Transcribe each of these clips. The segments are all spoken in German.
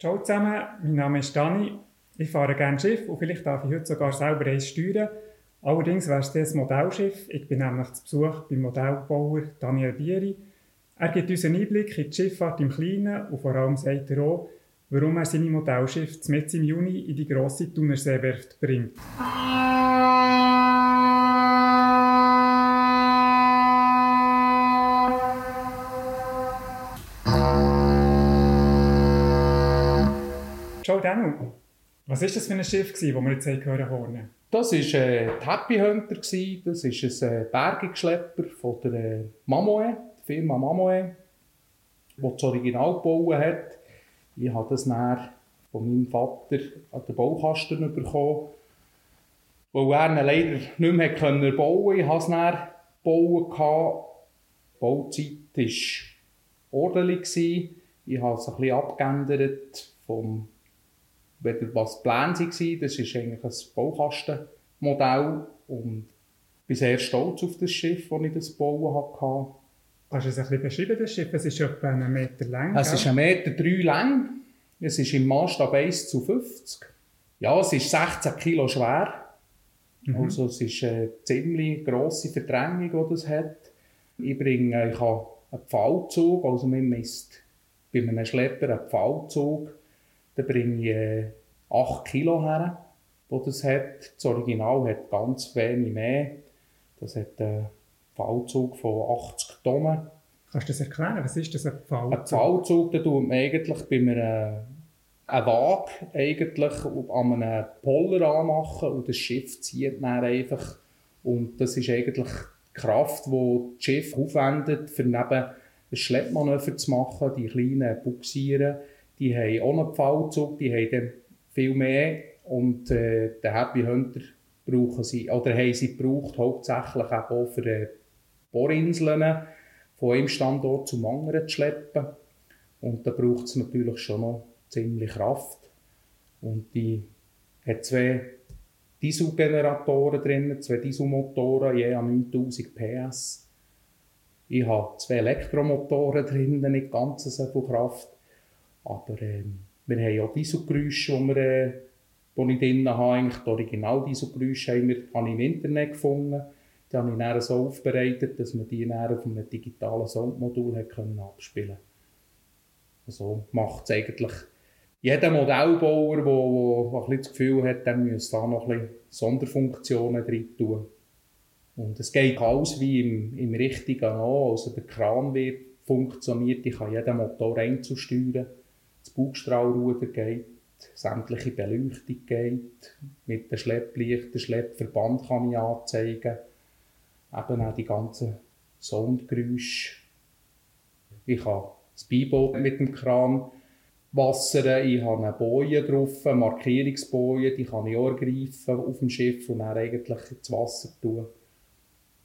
Ciao zusammen, mein Name ist Dani. Ich fahre gerne Schiff und vielleicht darf ich heute sogar selber eins steuern. Allerdings wäre es ein Modellschiff. Ich bin nämlich zu Besuch beim Modellbauer Daniel Bieri. Er gibt uns einen Einblick in die Schifffahrt im Kleinen und vor allem sagt er auch, warum er seine Modellschiffe mit im Juni in die grosse Thunerseewerft bringt. Ciao Danu, was war das für ein Schiff, das wir jetzt hören hören? Das war äh, die Happy Hunter, das ist ein äh, Bergungsschlepper von der äh, Mamoe, der Firma Mamoe, die das Original gebaut hat. Ich habe das dann von meinem Vater an den Baukasten bekommen, weil er leider nicht mehr bauen konnte. Ich habe es dann bauen. Die Bauzeit war ordentlich. Ich habe es ein bisschen abgeändert vom was die Pläne waren. Das ist eigentlich ein Baukastenmodell und ich bin sehr stolz auf das Schiff, das ich das bauen hatte. Kannst du es ein bisschen beschreiben, das Schiff? Es ist etwa einen Meter lang. Es ist einen Meter drei lang. Es ist im Maßstab 1 zu 50. Ja, es ist 16 Kilo schwer. Mhm. Also es ist eine ziemlich grosse Verdrängung, die das hat. Ich bringe, ich habe einen Pfahlzug, also man misst bei einem Schlepper einen Pfahlzug dann bringe ich 8 äh, Kilo her, wo das hat. Das Original hat ganz wenig mehr. Das hat einen Pfahlzug von 80 Tonnen. Kannst du das erklären? Was ist das, ein Pfahlzug? Ein Pfahlzug, da tut man eigentlich bei einer eine Waage eigentlich an einem Poller anmachen und das Schiff zieht dann einfach. Und das ist eigentlich die Kraft, die das Schiff aufwendet, für neben ein Schleppmanöver zu machen, die kleinen Buxieren die haben auch einen Pfahlzug, die haben dann viel mehr und äh, den Happy Hunter brauchen sie, oder haben sie gebraucht, hauptsächlich auch für äh, Bohrinseln von einem Standort zum anderen zu schleppen. Und da braucht es natürlich schon noch ziemlich Kraft. Und die hat zwei Dieselgeneratoren drin, zwei Dieselmotoren, je an 9000 PS. Ich habe zwei Elektromotoren drin, nicht ganz so viel Kraft. Aber ähm, wir haben auch Dieselgeräusche, die, äh, die ich drin habe. Eigentlich die Original-Dieselgeräusche habe ich im Internet gefunden. Die habe ich dann so aufbereitet, dass man die dann auf einem digitalen Soundmodul hat können abspielen Also macht es eigentlich jeder Modellbauer, der, der, der das Gefühl hat, der müsste da noch ein bisschen Sonderfunktionen drin tun. Und es geht alles wie im, im richtigen an. Also der Kran wird funktioniert, ich kann jeden Motor einzusteuern das Bugstrahlruder geht, sämtliche Beleuchtung geht, mit den Schleppverband kann ich anzeigen, eben auch die ganzen Soundgeräusche. Ich habe das Beiboot mit dem Kran wassern, ich habe eine Boje drauf, eine Markierungsboje, die kann ich auch auf dem Schiff und dann eigentlich ins Wasser tun.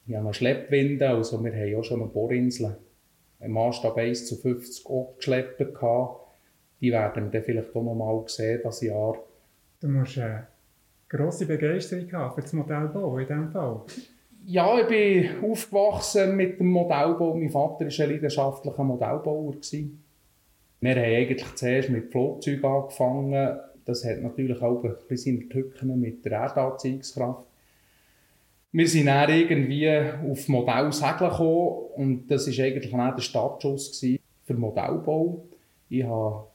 Ich habe eine Schleppwinde, also wir haben auch schon eine Bohrinsel im Maßstab 1 zu 50 geschleppt gehabt die werden wir dann vielleicht auch noch mal sehen, das Jahr. Du musst eine grosse Begeisterung haben für das Modellbau in diesem Fall. Ja, ich bin aufgewachsen mit dem Modellbau. Mein Vater war ein leidenschaftlicher Modellbauer. Wir haben eigentlich zuerst mit Flugzeugen angefangen. Das hat natürlich auch ein bisschen seine Tücken mit der Erdanziehungskraft. Wir sind dann irgendwie auf Modellsegeln gekommen und das war eigentlich auch der Startschuss für Modellbau. Ich habe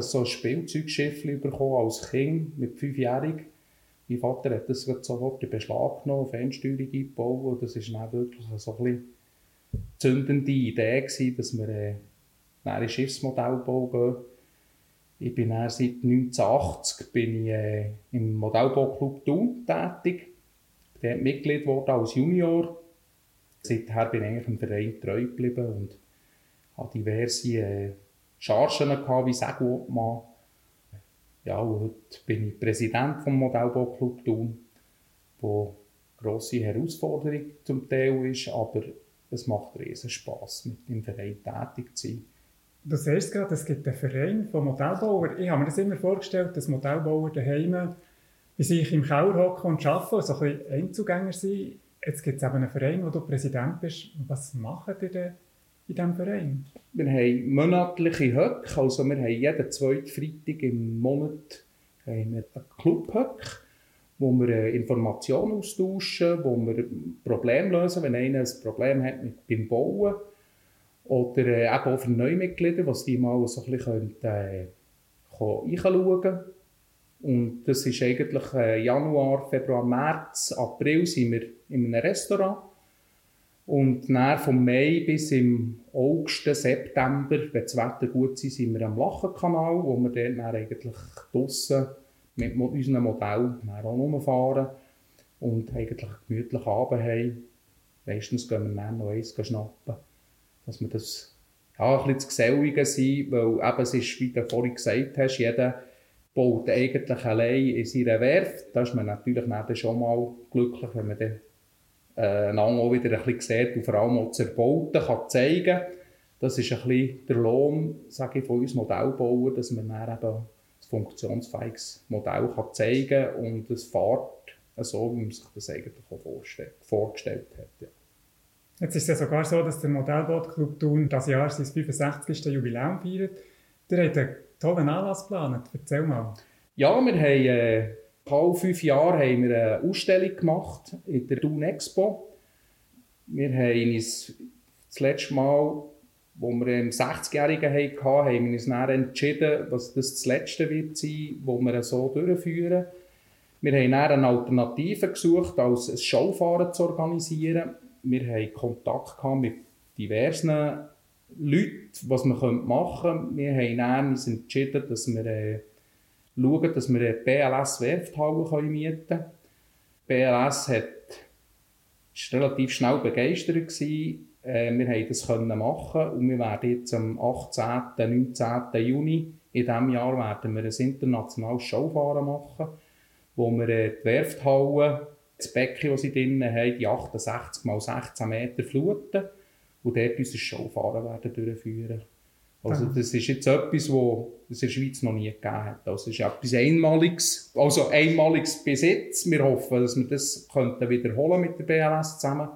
so ein Spielzeugschiff bekommen als Kind mit fünfjährig. Mein Vater hat das sofort in Beschlag genommen, Fernsteuerung eingebaut und das war dann wirklich so ein zündende Idee gewesen, dass wir äh, in Schiffsmodellbau gehen. Ich bin dann seit 1980 bin ich, äh, im Modellbauclub Thun tätig. Ich bin Mitglied geworden als Junior. Seither bin ich eigentlich im Verein treu geblieben und habe diverse äh, Chargen gehabt, wie Segelobmann. Ja, und heute bin ich Präsident des Modellbauclub Thun, wo grosse Herausforderung zum Teil ist, aber es macht riesen Spass, mit dem Verein tätig zu sein. Du siehst gerade, es gibt einen Verein von Modellbauern. Ich habe mir das immer vorgestellt, dass Modellbauer daheim bei sich im Keller hocken und arbeiten und so ein bisschen Einzugänger sind. Jetzt gibt es eben einen Verein, wo du Präsident bist. Was machen die denn in diesem Verein? Wir haben monatliche Höcke, also wir haben jeden zweiten Freitag im Monat. Haben wir einen Club-Höck, wo wir äh, Informationen austauschen, wo wir Probleme lösen, wenn einer ein Problem hat mit beim Bauen oder eben auch für Neumitglieder, was die mal so ein bisschen können, äh, reinschauen Und das ist eigentlich Januar, Februar, März, April sind wir in einem Restaurant. Und dann vom Mai bis im August, September, wenn das Wetter gut ist, sind wir am Lachenkanal, wo wir dann eigentlich draussen mit unserem Modell auch rumfahren und eigentlich einen gemütlichen Abend haben. Meistens gehen wir dann noch eins schnappen, dass wir das ja, ein bisschen zu geselliger sind, weil eben es ist, wie du vorhin gesagt hast, jeder baut eigentlich allein in seiner Werft. Da ist man natürlich dann schon mal glücklich, wenn man dann äh, auch wieder ein bisschen sieht und vor allem auch das Erbauten kann zeigen Das ist ein bisschen der Lohn sage ich, von uns Modellbauern, dass man dann eben ein funktionsfähiges Modell kann zeigen kann und es fährt so, wie man sich das eigentlich auch vorgestellt hat. Ja. Jetzt ist es ja sogar so, dass der Modellbootclub Thun das Jahr sein 65. Jubiläum feiert. Der hat einen tollen Anlass geplant. Erzähl mal. Ja, wir haben äh, vor fünf Jahren haben wir eine Ausstellung gemacht in der Thun Expo. Wir haben uns das letzte Mal, wo wir im 60-Jährigen hatten, haben uns dann entschieden, dass das das letzte wird sein, wo wir so durchführen. Wir haben dann eine Alternative gesucht, als ein Showfahren zu organisieren wir hatten Kontakt mit diversen Leuten, was wir machen können. Wir haben uns entschieden, dass wir äh, schauen, dass wir eine BLS-Werfthalle mieten können. BLS hat, war relativ schnell begeistert. Gewesen. Äh, wir konnten das können machen und wir werden jetzt am 18. 19. Juni in diesem Jahr werden wir ein internationales Showfahren machen, wo wir äh, die Werfthalle das Becken, das sie drinnen haben, die 68 mal 16 Meter fluten und dort unser Showfahren werden durchführen. Also das ist jetzt etwas, was es in der Schweiz noch nie gegeben hat. Also es ist etwas Einmaliges, also einmaliges Besitz. Wir hoffen, dass wir das könnten wiederholen mit der BLS zusammen.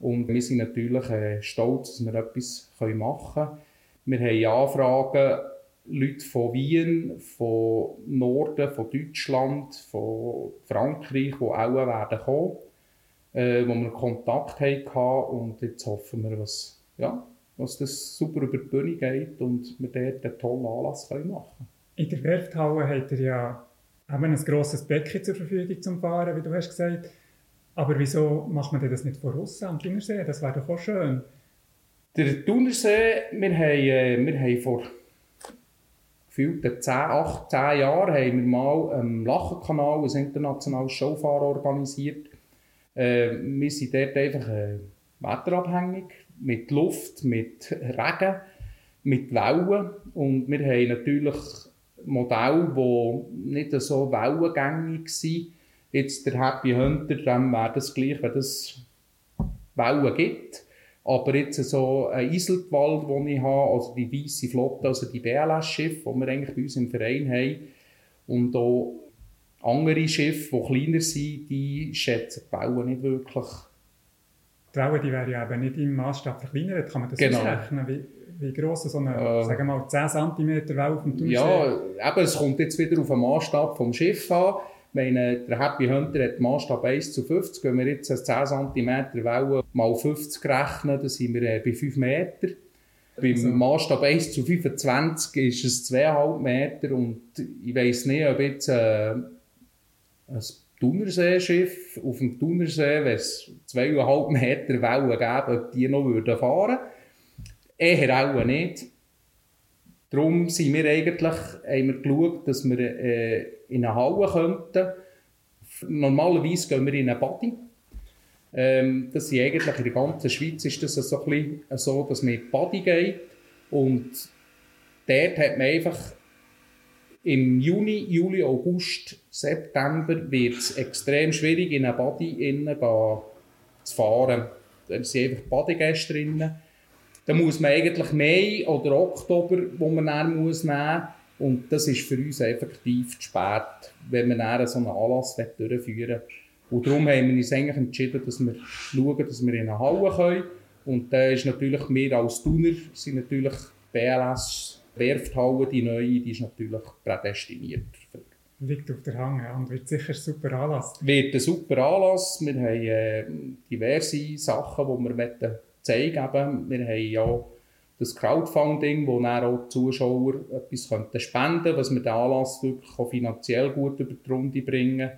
Und wir sind natürlich äh, stolz, dass wir etwas machen können. Wir haben Anfragen Leute von Wien, von Norden, von Deutschland, von Frankreich, die auch werden kommen, äh, wo wir Kontakt hatten und jetzt hoffen wir, was, ja, dass das super über die Bühne geht und wir dort einen tollen Anlass können machen können. In der Werfthalle habt ihr ja eben ein grosses Becken zur Verfügung zum Fahren, wie du hast gesagt. Aber wieso macht man das nicht vor Russen am Thunersee? Das wäre doch auch schön. Der Thunersee, wir haben, äh, wir haben vor gefühlten 10, 8, 10 Jahren haben wir mal am Lachenkanal ein internationales Showfahren organisiert. Äh, wir sind dort einfach äh, wetterabhängig, mit Luft, mit Regen, mit Wellen. Und wir haben natürlich Modelle, die nicht so wellengängig sind. Jetzt der Happy Hunter, dann wäre das gleich, wenn es Wellen gibt. Aber jetzt so ein Iseltwald, den ich habe, also die weiße Flotte, also die BLS-Schiffe, die wir eigentlich bei uns im Verein haben, und auch andere Schiffe, die kleiner sind, die schätzen die Wellen nicht wirklich. Die Wellen, die wären ja eben nicht im Maßstab verkleinert. Kann man das genau. ausrechnen? Wie, wie gross so eine, äh, sagen wir mal, 10 cm Welle auf dem Thunersee? Ja, eben, es kommt jetzt wieder auf den Maßstab vom Schiff an meine, der Happy Hunter hat Maßstab 1 zu 50. Wenn wir jetzt eine 10 cm Welle mal 50 rechnen, dann sind wir äh, bei 5 Meter. Beim also. Maßstab 1 zu 25 ist es 2,5 Meter und ich weiss nicht, ob jetzt äh, ein Thunerseeschiff auf dem Thunersee, wenn es 2,5 Meter Wellen gäbe, ob die noch fahren würden. Eher auch nicht. Darum sind wir eigentlich, haben wir geschaut, dass wir äh, in eine Halle könnten. Normalerweise gehen wir in eine Body. Ähm, das ist eigentlich in der ganzen Schweiz ist das so, ein bisschen so, dass man in die Body geht. Und dort hat man einfach im Juni, Juli, August, September wird es extrem schwierig, in eine Body zu fahren. Da sind einfach Badegäste drinnen. Da muss man eigentlich Mai oder Oktober, wo man dann muss nehmen und das ist für uns effektiv zu spät, wenn wir dann so einen Anlass durchführen wollen. Und darum haben wir uns eigentlich entschieden, dass wir schauen, dass wir in eine Halle können Und da ist natürlich, wir als Tuner sind natürlich BLS Werfthalle, die neue, die ist natürlich prädestiniert. Liegt auf der Hand und wird sicher ein super Anlass. Wird ein super Anlass. Wir haben äh, diverse Sachen, die wir zeigen möchten. Wir haben ja das Crowdfunding, wo dann auch die Zuschauer etwas könnten spenden könnten, was wir den Anlass wirklich auch finanziell gut über die Runde bringen.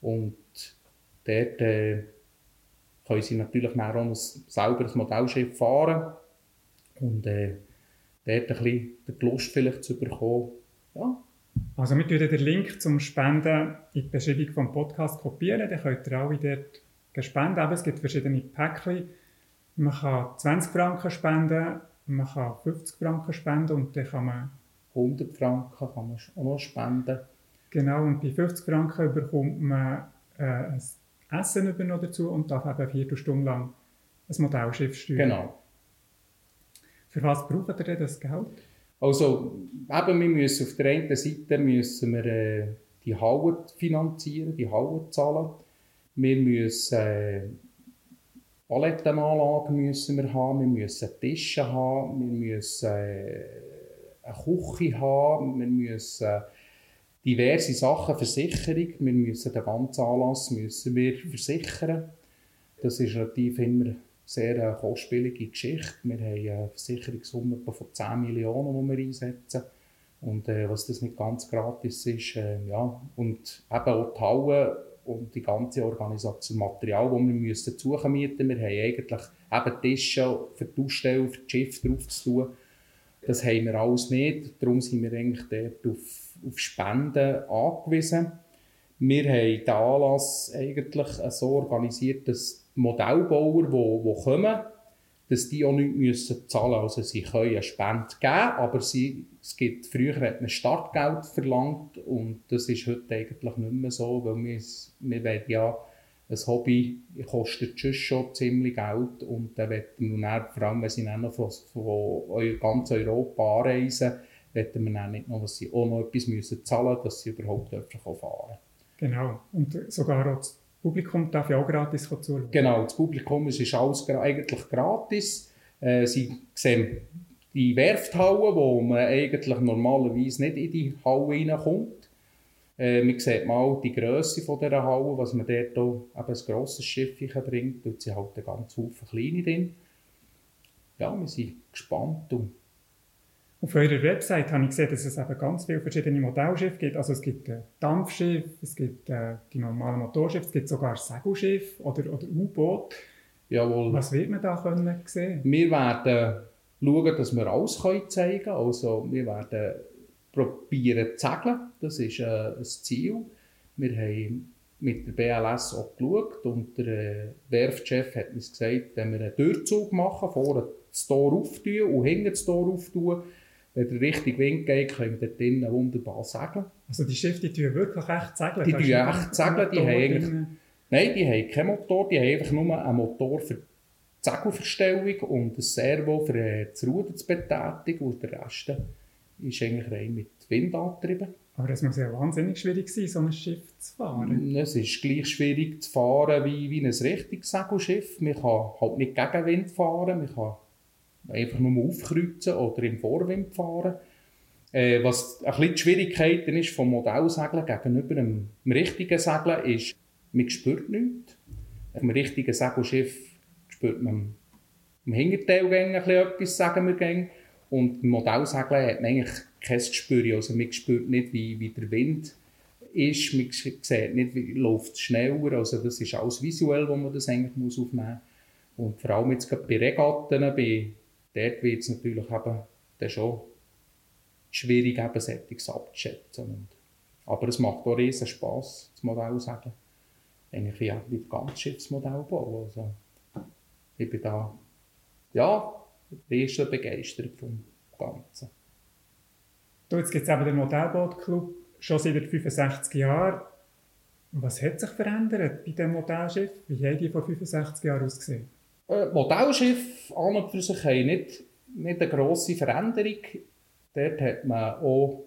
Und dort äh, können sie natürlich auch ein sauberes Modellschiff fahren und äh, dort ein bisschen die Lust vielleicht zu bekommen. Ja. Also wir tun den Link zum Spenden in die Beschreibung vom Podcast kopieren, dann könnt ihr alle dort spenden. Aber es gibt verschiedene Päckchen. Man kann 20 Franken spenden, man kann 50 Franken spenden und dann kann man... 100 Franken kann man auch noch spenden. Genau, und bei 50 Franken bekommt man äh, ein Essen dazu und darf eben eine Viertelstunde lang ein Modellschiff steuern. Genau. Für was braucht ihr denn das Geld? Also, eben, wir müssen auf der einen Seite müssen wir, äh, die Halle finanzieren, die Halle zahlen. Wir müssen äh, Palettenanlagen müssen wir haben, wir müssen Tische haben, wir müssen äh, eine Küche haben, wir müssen diverse Sachen, Versicherung, wir müssen den ganzen Anlass müssen wir versichern. Das ist relativ immer sehr eine kostspielige Geschichte. Wir haben eine Versicherungssumme von 10 Millionen, die wir einsetzen. Und äh, was das nicht ganz gratis ist, äh, ja. Und eben auch die Halle und die ganze Organisation, Material, das wir müssen suchen mieten. Wir haben eigentlich eben Tische für die Ausstellung, für das Schiff drauf zu tun. Das haben wir alles nicht. Darum sind wir eigentlich dort auf, auf Spenden angewiesen. Wir haben den Anlass eigentlich so organisiert, dass Modellbauer, die, die kommen, dass die auch nichts müssen zahlen müssen. Also sie können eine Spende geben, aber sie, es gibt, früher hat man Startgeld verlangt und das ist heute eigentlich nicht mehr so, weil wir, wir wollen ja ein Hobby kostet schon ziemlich Geld und dann wollen wir dann, vor allem wenn sie dann noch von, von ganz Europa anreisen, wollen wir dann nicht noch, dass sie auch noch etwas müssen zahlen müssen, dass sie überhaupt fahren dürfen. Genau, und sogar auch Publikum darf ja auch gratis zuschauen. Genau, das Publikum es ist alles eigentlich gratis. Äh, sie sehen die Werfthalle, wo man eigentlich normalerweise nicht in die Halle reinkommt. Äh, man sieht mal die Größe dieser Halle, was man dort auch ein grosses Schiff bringt. Dort sind halt ganz Haufen kleine drin. Ja, wir sind gespannt und auf eurer Website habe ich gesehen, dass es eben ganz viele verschiedene Modellschiffe gibt. Also es gibt äh, Dampfschiff, es gibt äh, die normalen Motorschiffe, es gibt sogar Segelschiff oder, oder U-Boot. Jawohl. Was wird man da können sehen? Wir werden schauen, dass wir alles können zeigen können. Also wir werden probieren zu segeln. Das ist äh, ein Ziel. Wir haben mit der BLS auch geschaut und der äh, Werftchef hat uns gesagt, wenn wir einen Durchzug machen, vorne das Tor auftun und hinten das Tor auftun, wenn der richtige Wind geht, können wir dort drinnen wunderbar segeln. Also die Schiffe, die tun wirklich echt segeln? Die tun echt segeln, die haben eigentlich... Nein, die haben keinen Motor, die haben einfach nur einen Motor für die Segelverstellung und ein Servo für äh, das Ruder zu betätigen und der Rest ist eigentlich rein mit Wind angetrieben. Aber es muss ja wahnsinnig schwierig sein, so ein Schiff zu fahren. Es ist gleich schwierig zu fahren wie, wie ein richtiges Segelschiff. Man kann halt nicht gegen Wind fahren, man kann einfach nur aufkreuzen oder im Vorwind fahren. Äh, was ein bisschen die Schwierigkeit ist vom Modellsegeln gegenüber einem richtigen Segeln ist, man spürt nichts. Einem richtigen Segelschiff spürt man im Hinterteil etwas, sagen wir gäng. Und im Modellsegeln hat man eigentlich kein Gespür. Also man spürt nicht, wie, wie der Wind ist, man sieht nicht, wie läuft es schneller. Also das ist alles visuell, wo man das eigentlich muss aufnehmen muss. Und vor allem jetzt bei Regatten, bei dort wird es natürlich eben dann schon schwierig, eben Settings abzuschätzen. Und, aber es macht auch riesen Spass, das Modell sagen. Eigentlich wie, wie ganz Schiffsmodellbau. Also, ich bin da, ja, riesen begeistert vom Ganzen. Du, jetzt gibt es eben den Modellbootclub schon seit 65 Jahren. Was hat sich verändert bei diesem Modellschiff? Wie haben die vor 65 Jahren ausgesehen? Äh, Modellschiffe an und für sich haben nicht, nicht eine grosse Veränderung. Dort hat man auch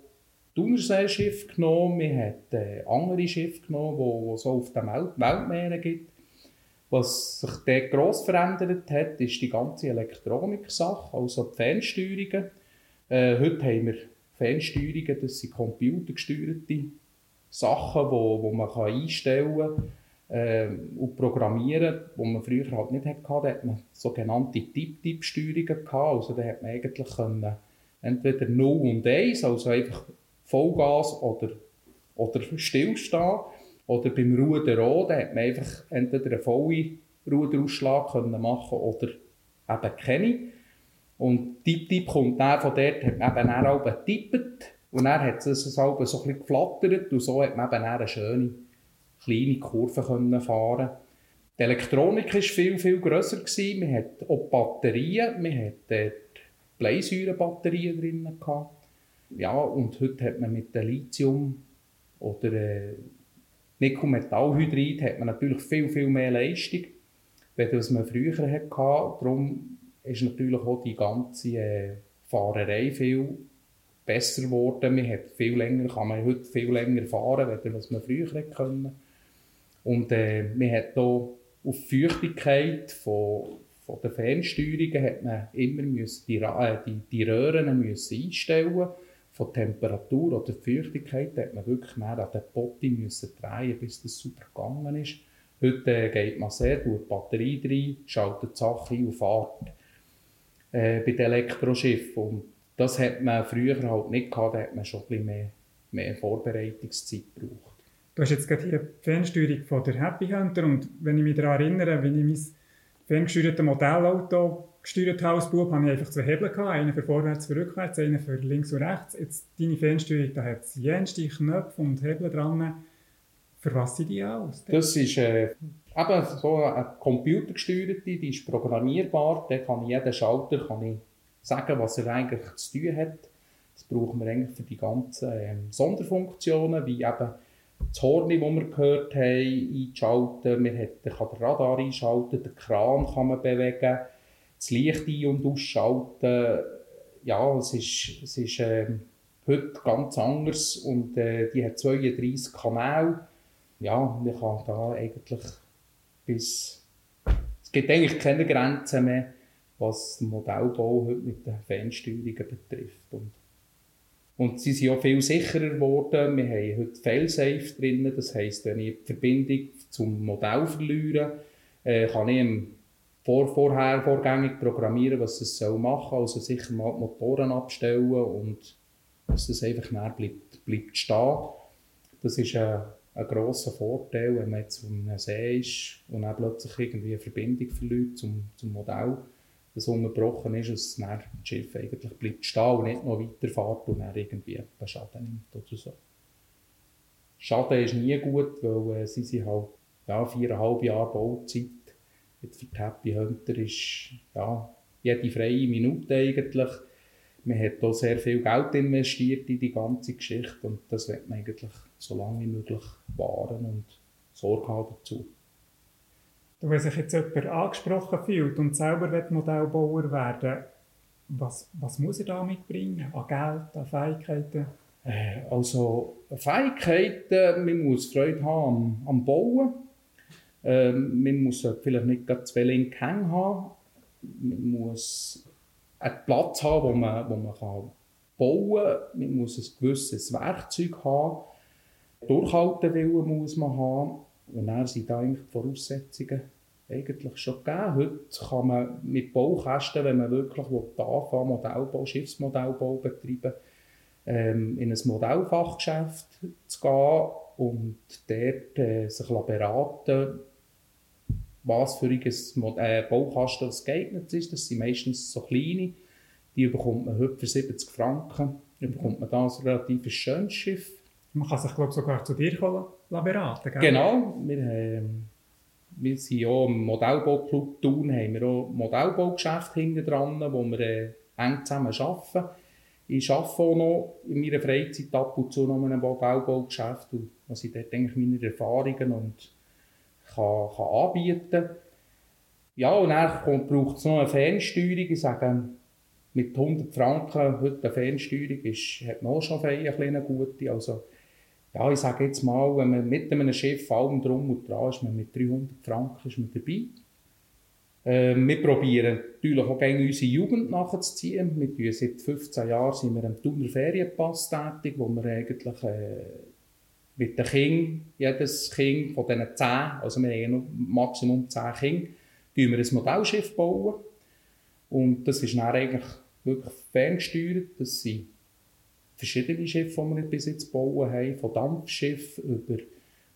Thunerseeschiffe genommen, man hat äh, andere Schiffe genommen, die es auf den Welt Weltmeeren gibt. Was sich dort gross verändert hat, ist die ganze Elektronik-Sache, also die Fernsteuerungen. Äh, heute haben wir Fernsteuerungen, das sind computergesteuerte Sachen, wo, wo man kann einstellen kann und programmieren, wo man früher halt nicht hatte. Da hat man sogenannte Tip-Tip-Steuerungen gehabt. Also da hat man eigentlich können, entweder 0 und 1, also einfach Vollgas oder, oder Stillstehen. Oder beim Ruder auch, da hat man einfach entweder einen vollen Ruderausschlag können machen oder eben keine. Und Tipp-Tipp kommt dann von dort, hat man eben auch getippt und dann hat es so ein geflattert und so hat man eben eine schöne kleine Kurve können fahren Die Elektronik war viel, viel grösser. Gewesen. Man hat auch Batterien, man hat Bleisäurebatterien drin. Ja, und heute hat man mit Lithium oder äh, Nickelmetallhydrid hat man natürlich viel, viel mehr Leistung, als man früher hatte. Darum ist natürlich auch die ganze äh, Fahrerei viel besser geworden. Man hat viel länger, kann man heute viel länger fahren, als man früher hätte Und äh, man hat hier auf die Feuchtigkeit von, von der Fernsteuerungen hat man immer müssen die, äh, die, die Röhren müssen einstellen von Temperatur oder Feuchtigkeit hat man wirklich mehr an den Potti müssen drehen, bis das super gegangen ist. Heute äh, geht man sehr, tut die Batterie rein, schaltet die Sache ein und fährt äh, bei den Elektroschiffen. Und das hat man früher halt nicht gehabt, da hat man schon ein bisschen mehr, mehr Vorbereitungszeit gebraucht. Du hast jetzt gerade die Fernsteuerung von der Happy Hunter und wenn ich mich daran erinnere, wenn ich mein ferngesteuertes Modellauto gesteuert habe als Bub, hatte ich einfach zwei Hebel gehabt, einen für vorwärts, für rückwärts, einen für links und rechts. Jetzt deine Fernsteuerung, da hat es Knöpfe und Hebel dran. Für was sind die aus? Das ist äh, eben so eine computergesteuerte, die ist programmierbar. Da kann ich jeden Schalter kann ich sagen, was er eigentlich zu tun hat. Das brauchen wir eigentlich für die ganzen ähm, Sonderfunktionen, wie eben das Horn, das wir gehört haben, einschalten. Man kann den Radar einschalten, den Kran kann man bewegen das Licht ein- und ausschalten. Ja, es ist, es ist äh, heute ganz anders und äh, die hat 32 Kanäle. Ja, man kann da eigentlich bis... Es gibt eigentlich keine Grenzen mehr, was den Modellbau heute mit den Fernsteuerungen betrifft. Und, und sie sind auch viel sicherer geworden. Wir haben heute Failsafe drin, das heisst, wenn ich die Verbindung zum Modell verliere, äh, kann ich im vor, vorher vorgängig programmieren, was es soll machen Also sicher mal die Motoren abstellen und dass das einfach näher bleibt, bleibt stehen. Das ist ein, ein grosser Vorteil, wenn man jetzt auf einem See ist und dann plötzlich irgendwie eine Verbindung verliert zum, zum Modell, das unterbrochen ist, dass das Schiff eigentlich bleibt stehen und nicht noch weiterfährt und dann irgendwie Schaden nimmt oder so. Schaden ist nie gut, weil äh, sie sind halt ja, viereinhalb Jahre Bauzeit Jetzt für die Happy Hunter ist ja, jede freie Minute eigentlich. Man hat hier sehr viel Geld investiert in die ganze Geschichte und das wird man eigentlich so lange wie möglich wahren und Sorge haben dazu. Wenn sich jetzt jemand angesprochen fühlt und selber Modellbauer werden was, was muss er da mitbringen? An Geld, an Fähigkeiten? Äh, also Fähigkeiten, man muss Freude haben am, am Bauen. Ähm, man muss vielleicht nicht gerade zwei linke Hänge haben. Man muss einen Platz haben, wo man, wo man kann bauen kann. Man muss ein gewisses Werkzeug haben. Durchhaltewillen muss man haben. Und dann sind da eigentlich die Voraussetzungen eigentlich schon gegeben. Heute kann man mit Baukästen, wenn man wirklich anfangen Modellbau, Schiffsmodellbau betreiben, ähm, in ein Modellfachgeschäft zu gehen und dort äh, sich beraten was für ein äh, Baukasten das geeignet ist. Das sind meistens so kleine. Die bekommt man heute für 70 Franken. Dann bekommt man da ein relativ schönes Schiff. Man kann sich, glaube sogar zu dir beraten, gell? Genau. Wir, ähm, wir sind ja im Modellbauclub Thun, haben wir auch Modellbaugeschäfte hinten dran, wo wir äh, eng zusammen arbeiten. Ich arbeite auch noch in meiner Freizeit ab und zu noch in einem Modellbaugeschäft. Und was sind dort eigentlich meine Erfahrungen und kann, kann anbieten Ja, und dann braucht es noch eine Fernsteuerung. Ich sage, mit 100 Franken heute eine Fernsteuerung ist, hat man auch schon eine gute. Also, ja, ich sage jetzt mal, wenn man mit einem Schiff allem drum und dran ist, man mit 300 Franken ist man dabei. Äh, wir probieren natürlich auch gerne unsere Jugend nachzuziehen. Wir tun seit 15 Jahren sind wir am Thuner Ferienpass tätig, wo wir eigentlich äh, mit den Kindern, jedes Kind von diesen 10, also wir haben noch Maximum 10 Kinder, wir ein Modellschiff bauen. Und das ist dann eigentlich wirklich ferngesteuert. Das sind verschiedene Schiffe, die wir bis jetzt bauen haben, von Dampfschiffen über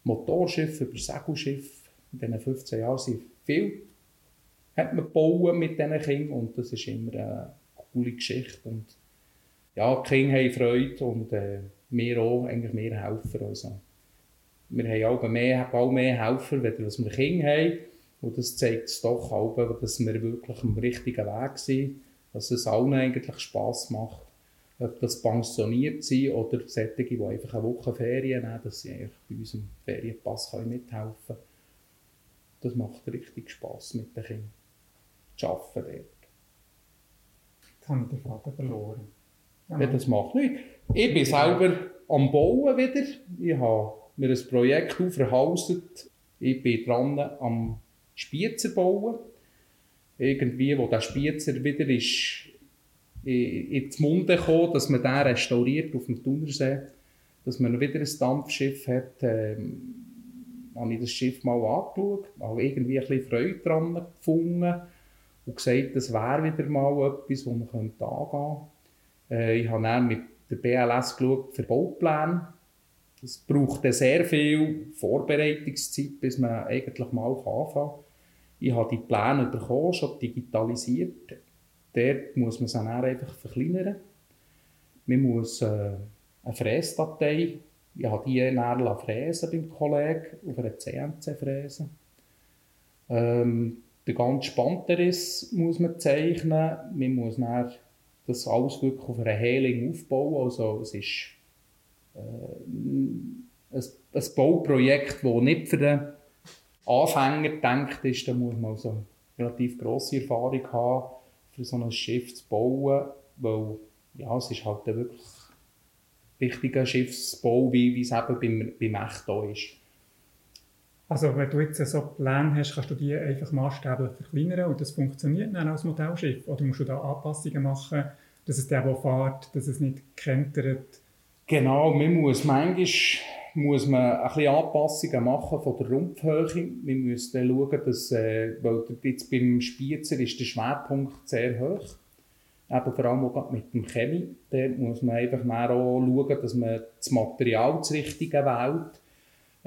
Motorschiffen, über Segelschiffen. In diesen 15 Jahren sind viel hat man bauen mit diesen Kindern und das ist immer eine coole Geschichte. Und ja, die Kinder haben Freude und äh, wir auch, eigentlich mehr Helfer. Also, wir haben auch mehr, auch mehr Helfer, wenn wir Kinder haben. Und das zeigt es doch dass wir wirklich am richtigen Weg sind, dass es allen eigentlich Spass macht. Ob das pensioniert sind oder solche, die einfach eine Woche Ferien nehmen, dass sie eigentlich bei unserem Ferienpass mithelfen können. Das macht richtig Spass mit den Kindern zu arbeiten dort. Jetzt habe ich den Faden verloren. Ja, das macht nichts. Ich bin selber am Bauen wieder. Ich habe mir ein Projekt aufgehauset. Ich bin dran am Spiezer bauen. Irgendwie, wo der Spiezer wieder ist ins Munde gekommen, dass man den restauriert auf dem Thunersee, dass man wieder ein Dampfschiff hat, ähm, habe ich das Schiff mal angeschaut, habe irgendwie ein bisschen Freude daran gefunden und gesagt, das wäre wieder mal etwas, wo man angehen könnte. Äh, ich habe dann mit der BLS geschaut für Baupläne. Es braucht sehr viel Vorbereitungszeit, bis man eigentlich mal anfangen kann. Ich habe die Pläne bekommen, schon digitalisiert. Dort muss man sie dann einfach verkleinern. Man muss äh, eine Fräsdatei, ich habe die dann fräsen beim Kollegen auf einer CNC-Fräse. Ähm, der ganze Spanteriss muss man zeichnen. Man muss dann das alles wirklich auf einer Healing aufbauen. Also es ist äh, ein, ein Bauprojekt, das nicht für den Anfänger gedacht ist. Da muss man also relativ grosse Erfahrung haben, für so ein Schiff zu bauen, weil ja, es ist halt wirklich richtiger Schiffsbau, wie, wie es eben beim, beim Echtau ist. Also wenn du jetzt so Pläne hast, kannst du die einfach maßgeblich verkleinern und das funktioniert dann als Modellschiff? Oder musst du da Anpassungen machen, dass es der, der fährt, dass es nicht kentert? Genau, man muss manchmal muss man ein bisschen Anpassungen machen von der Rumpfhöhe. Wir müssen schauen, dass, äh, weil jetzt beim Spiezer ist der Schwerpunkt sehr hoch. Eben vor allem auch mit dem Chemie. Da muss man einfach auch schauen, dass man das Material das Richtige wählt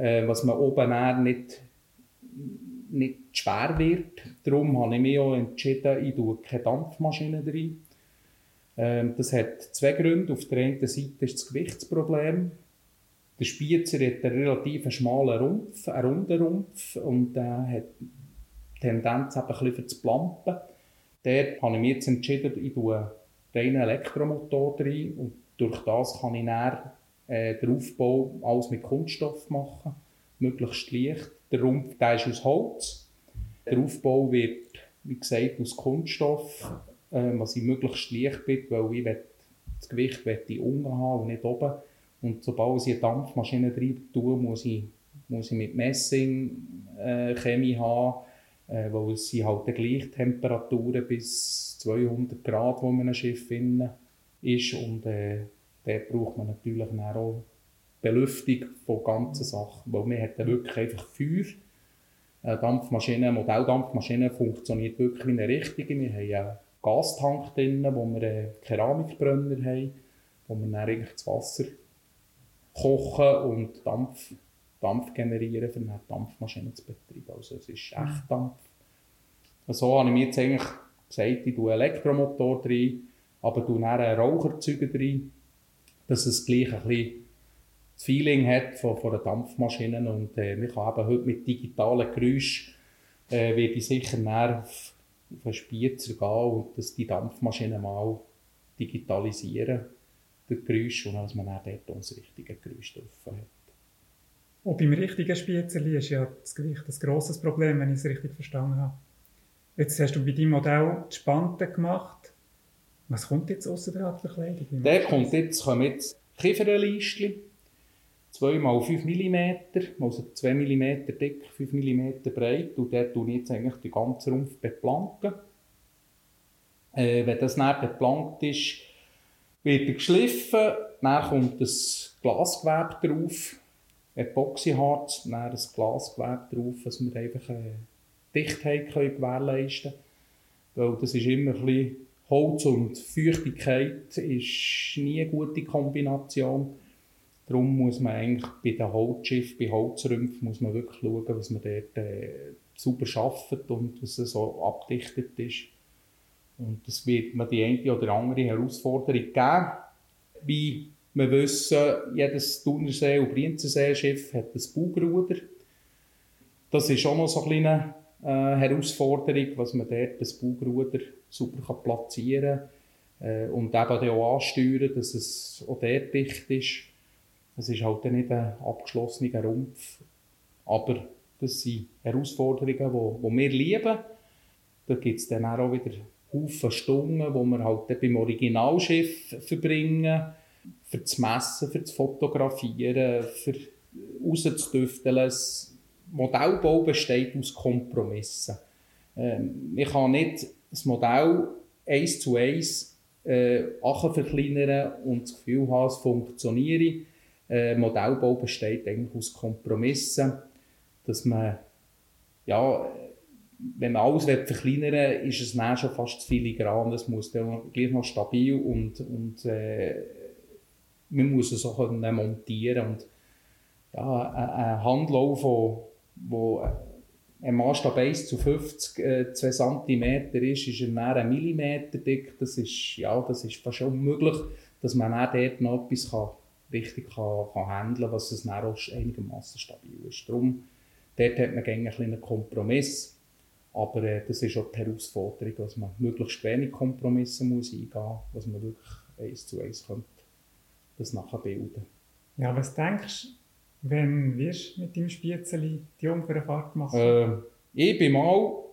äh, was man oben nicht, nicht schwer wird. Darum habe ich mich auch entschieden, ich tue keine Dampfmaschine rein. Ähm, das hat zwei Gründe. Auf der einen Seite ist das Gewichtsproblem. Der Spiezer hat einen relativ schmalen Rumpf, einen runden Rumpf und der hat die Tendenz eben ein bisschen das Plampen. Dort habe ich mich jetzt entschieden, ich tue reinen Elektromotor rein und durch das kann ich dann äh, den Aufbau alles mit Kunststoff machen, möglichst leicht. Der Rumpf der ist aus Holz. Der Aufbau wird, wie gesagt, aus Kunststoff, äh, was ich möglichst leicht bin, weil ich will, das Gewicht ich unten haben und nicht oben. Und sobald ich eine Dampfmaschine drin tue, muss ich, muss ich mit Messing äh, Chemie haben, äh, weil es sind halt die gleichen Temperaturen bis 200 Grad, wo man ein Schiff ist und äh, dort braucht man natürlich auch Belüftung von ganzen Sachen, weil wir haben wirklich einfach Feuer. Eine Dampfmaschine, Modelldampfmaschine funktioniert wirklich wie eine richtige. Wir haben einen Gastank drin, wo wir einen Keramikbrenner haben, wo wir dann eigentlich das Wasser kochen und Dampf, Dampf generieren, um eine Dampfmaschine zu betreiben. Also es ist echt Dampf. So habe ich mir jetzt eigentlich gesagt, ich tue Elektromotor drin, aber tue dann einen Raucherzeuger drin dass es gleich ein bisschen das Feeling hat von, von der Dampfmaschine und äh, man kann eben heute mit digitalen Geräuschen äh, werde ich sicher näher auf, auf einen Spiezer gehen und dass die Dampfmaschine mal digitalisieren, das Geräusch, und dass man dann dort das richtige Geräusch drauf hat. Und beim richtigen Spießerli ist ja das Gewicht ein grosses Problem, wenn ich es richtig verstanden habe. Jetzt hast du bei deinem Modell die Spanten gemacht. Was kommt jetzt außer der Verkleidung? Der kommt jetzt, kommen jetzt Kieferleistchen, 2 x 5 mm, also 2 mm dick, 5 mm breit und dort tue ich jetzt eigentlich den ganzen Rumpf beplanken. Äh, wenn das dann beplankt ist, wird er geschliffen, dann kommt das Glasgewebe drauf, Epoxyharz, dann das Glasgewebe drauf, dass wir einfach eine Dichtheit können gewährleisten können. Das ist immer ein bisschen Holz und Feuchtigkeit ist nie eine gute Kombination. Darum muss man eigentlich bei den Holzschiffen, bei Holzrümpfen, muss man wirklich schauen, dass man dort äh, sauber arbeitet und dass es so abdichtet ist. Und das wird mir die eine oder andere Herausforderung geben. Wie wir wissen, jedes Thunersee- und Brienzensee-Schiff hat ein Bugruder. Das ist auch noch so eine kleine äh, Herausforderung, was man dort das Bugruder super platzieren kann äh, und eben auch ansteuern, dass es auch dort dicht ist. Es ist halt nicht ein abgeschlossener Rumpf, aber das sind Herausforderungen, die wir lieben. Da gibt es dann auch wieder Haufen Stunden, die wir halt beim Originalschiff verbringen, für das Messen, für das Fotografieren, für rauszudüfteln. Das Modellbau besteht aus Kompromissen. Ähm, ich kann nicht das Modell eins zu eins äh, verkleinern und das Gefühl haben, es funktioniert. Äh, Modellbau besteht eigentlich aus Kompromissen, dass man, ja, wenn man alles verkleinern will, ist es dann schon fast zu filigran. Es muss dann gleich noch stabil und, und äh, man muss es auch können montieren und ja, ein Handlauf, wo, wo ein Maßstab 1 zu 50 äh, 2 cm ist, ist er dann ein Millimeter dick. Das ist, ja, das ist fast unmöglich, dass man dann dort noch etwas kann richtig kann, kann handeln kann, was es dann auch einigermaßen stabil ist. Darum, dort hat man gerne einen Kompromiss, aber äh, das ist auch die Herausforderung, dass man möglichst wenig Kompromisse muss eingehen muss, was man wirklich eins zu eins könnte das nachbilden. Ja, was denkst du, wenn wirst du mit deinem Spiezeli die Jungfernfahrt machen? Äh, ich war mal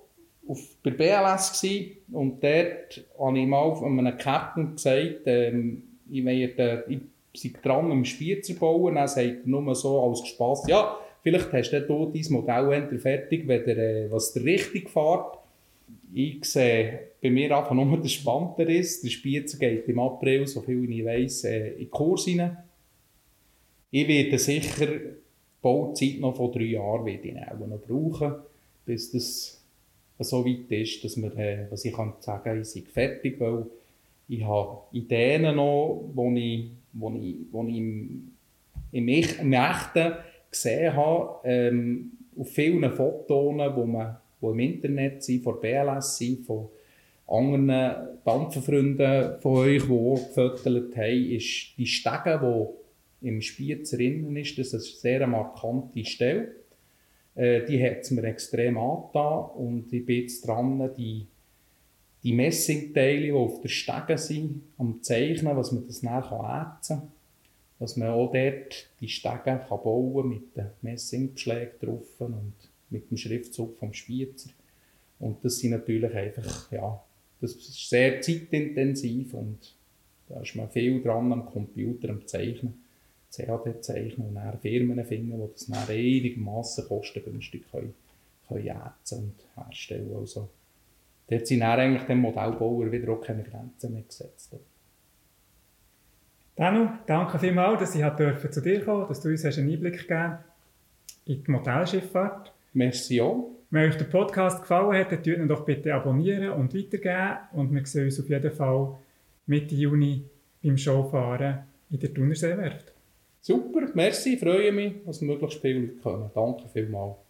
auf, bei BLS und dort habe ich mal einem Captain gesagt, ähm, ich, werde, ich sei dran, einen Spiel zu bauen. Dann sagt er nur so als Spass, ja, vielleicht hast du dein Modell fertig, wenn der, äh, was der richtig fährt. Ich sehe bei mir einfach nur der Spannter ist. Der Spitzer geht im April, so viel ich weiss, äh, in den Kurs rein. Ich werde sicher die Bauzeit noch von drei Jahren werde ich auch noch brauchen, bis das so weit ist, dass wir, äh, was ich kann sagen, ich sei fertig, weil ich habe Ideen noch, die ich wo ich, wo ich im, im, im Echten gesehen habe, ähm, auf vielen Fotos, wo im Internet sind, von BLS sind, von anderen Dampferfreunden von euch, die auch gefotografiert haben, ist die Stege, die im Spitzer innen ist, das ist eine sehr markante Stelle. Äh, die hat es mir extrem angetan und ich bin jetzt dran, die die Messingteile, die auf der Stege sind, am Zeichnen, was man das nachher ätzen kann. Dass man auch dort die Stege kann bauen mit den Messingbeschlägen drauf und mit dem Schriftzug vom Spitzer. Und das sind natürlich einfach, ja, das ist sehr zeitintensiv und da ist man viel dran am Computer, am Zeichnen, CAD zeichnen und dann Firmen finden, die das dann einigermaßen kostengünstig können, können und herstellen. Also, Dort sind dann eigentlich dem Modellbauer wieder auch keine Grenzen mehr gesetzt. Danu, danke vielmals, dass ich zu dir kommen dass du uns einen Einblick gegeben in die Modellschifffahrt. Merci auch. Wenn euch der Podcast gefallen hat, dann ihn doch bitte abonnieren und weitergeben. Und wir sehen uns auf jeden Fall Mitte Juni beim Showfahren in der Thunerseewerft. Super, merci, freue mich, dass möglichst viele Leute kommen. Danke vielmals.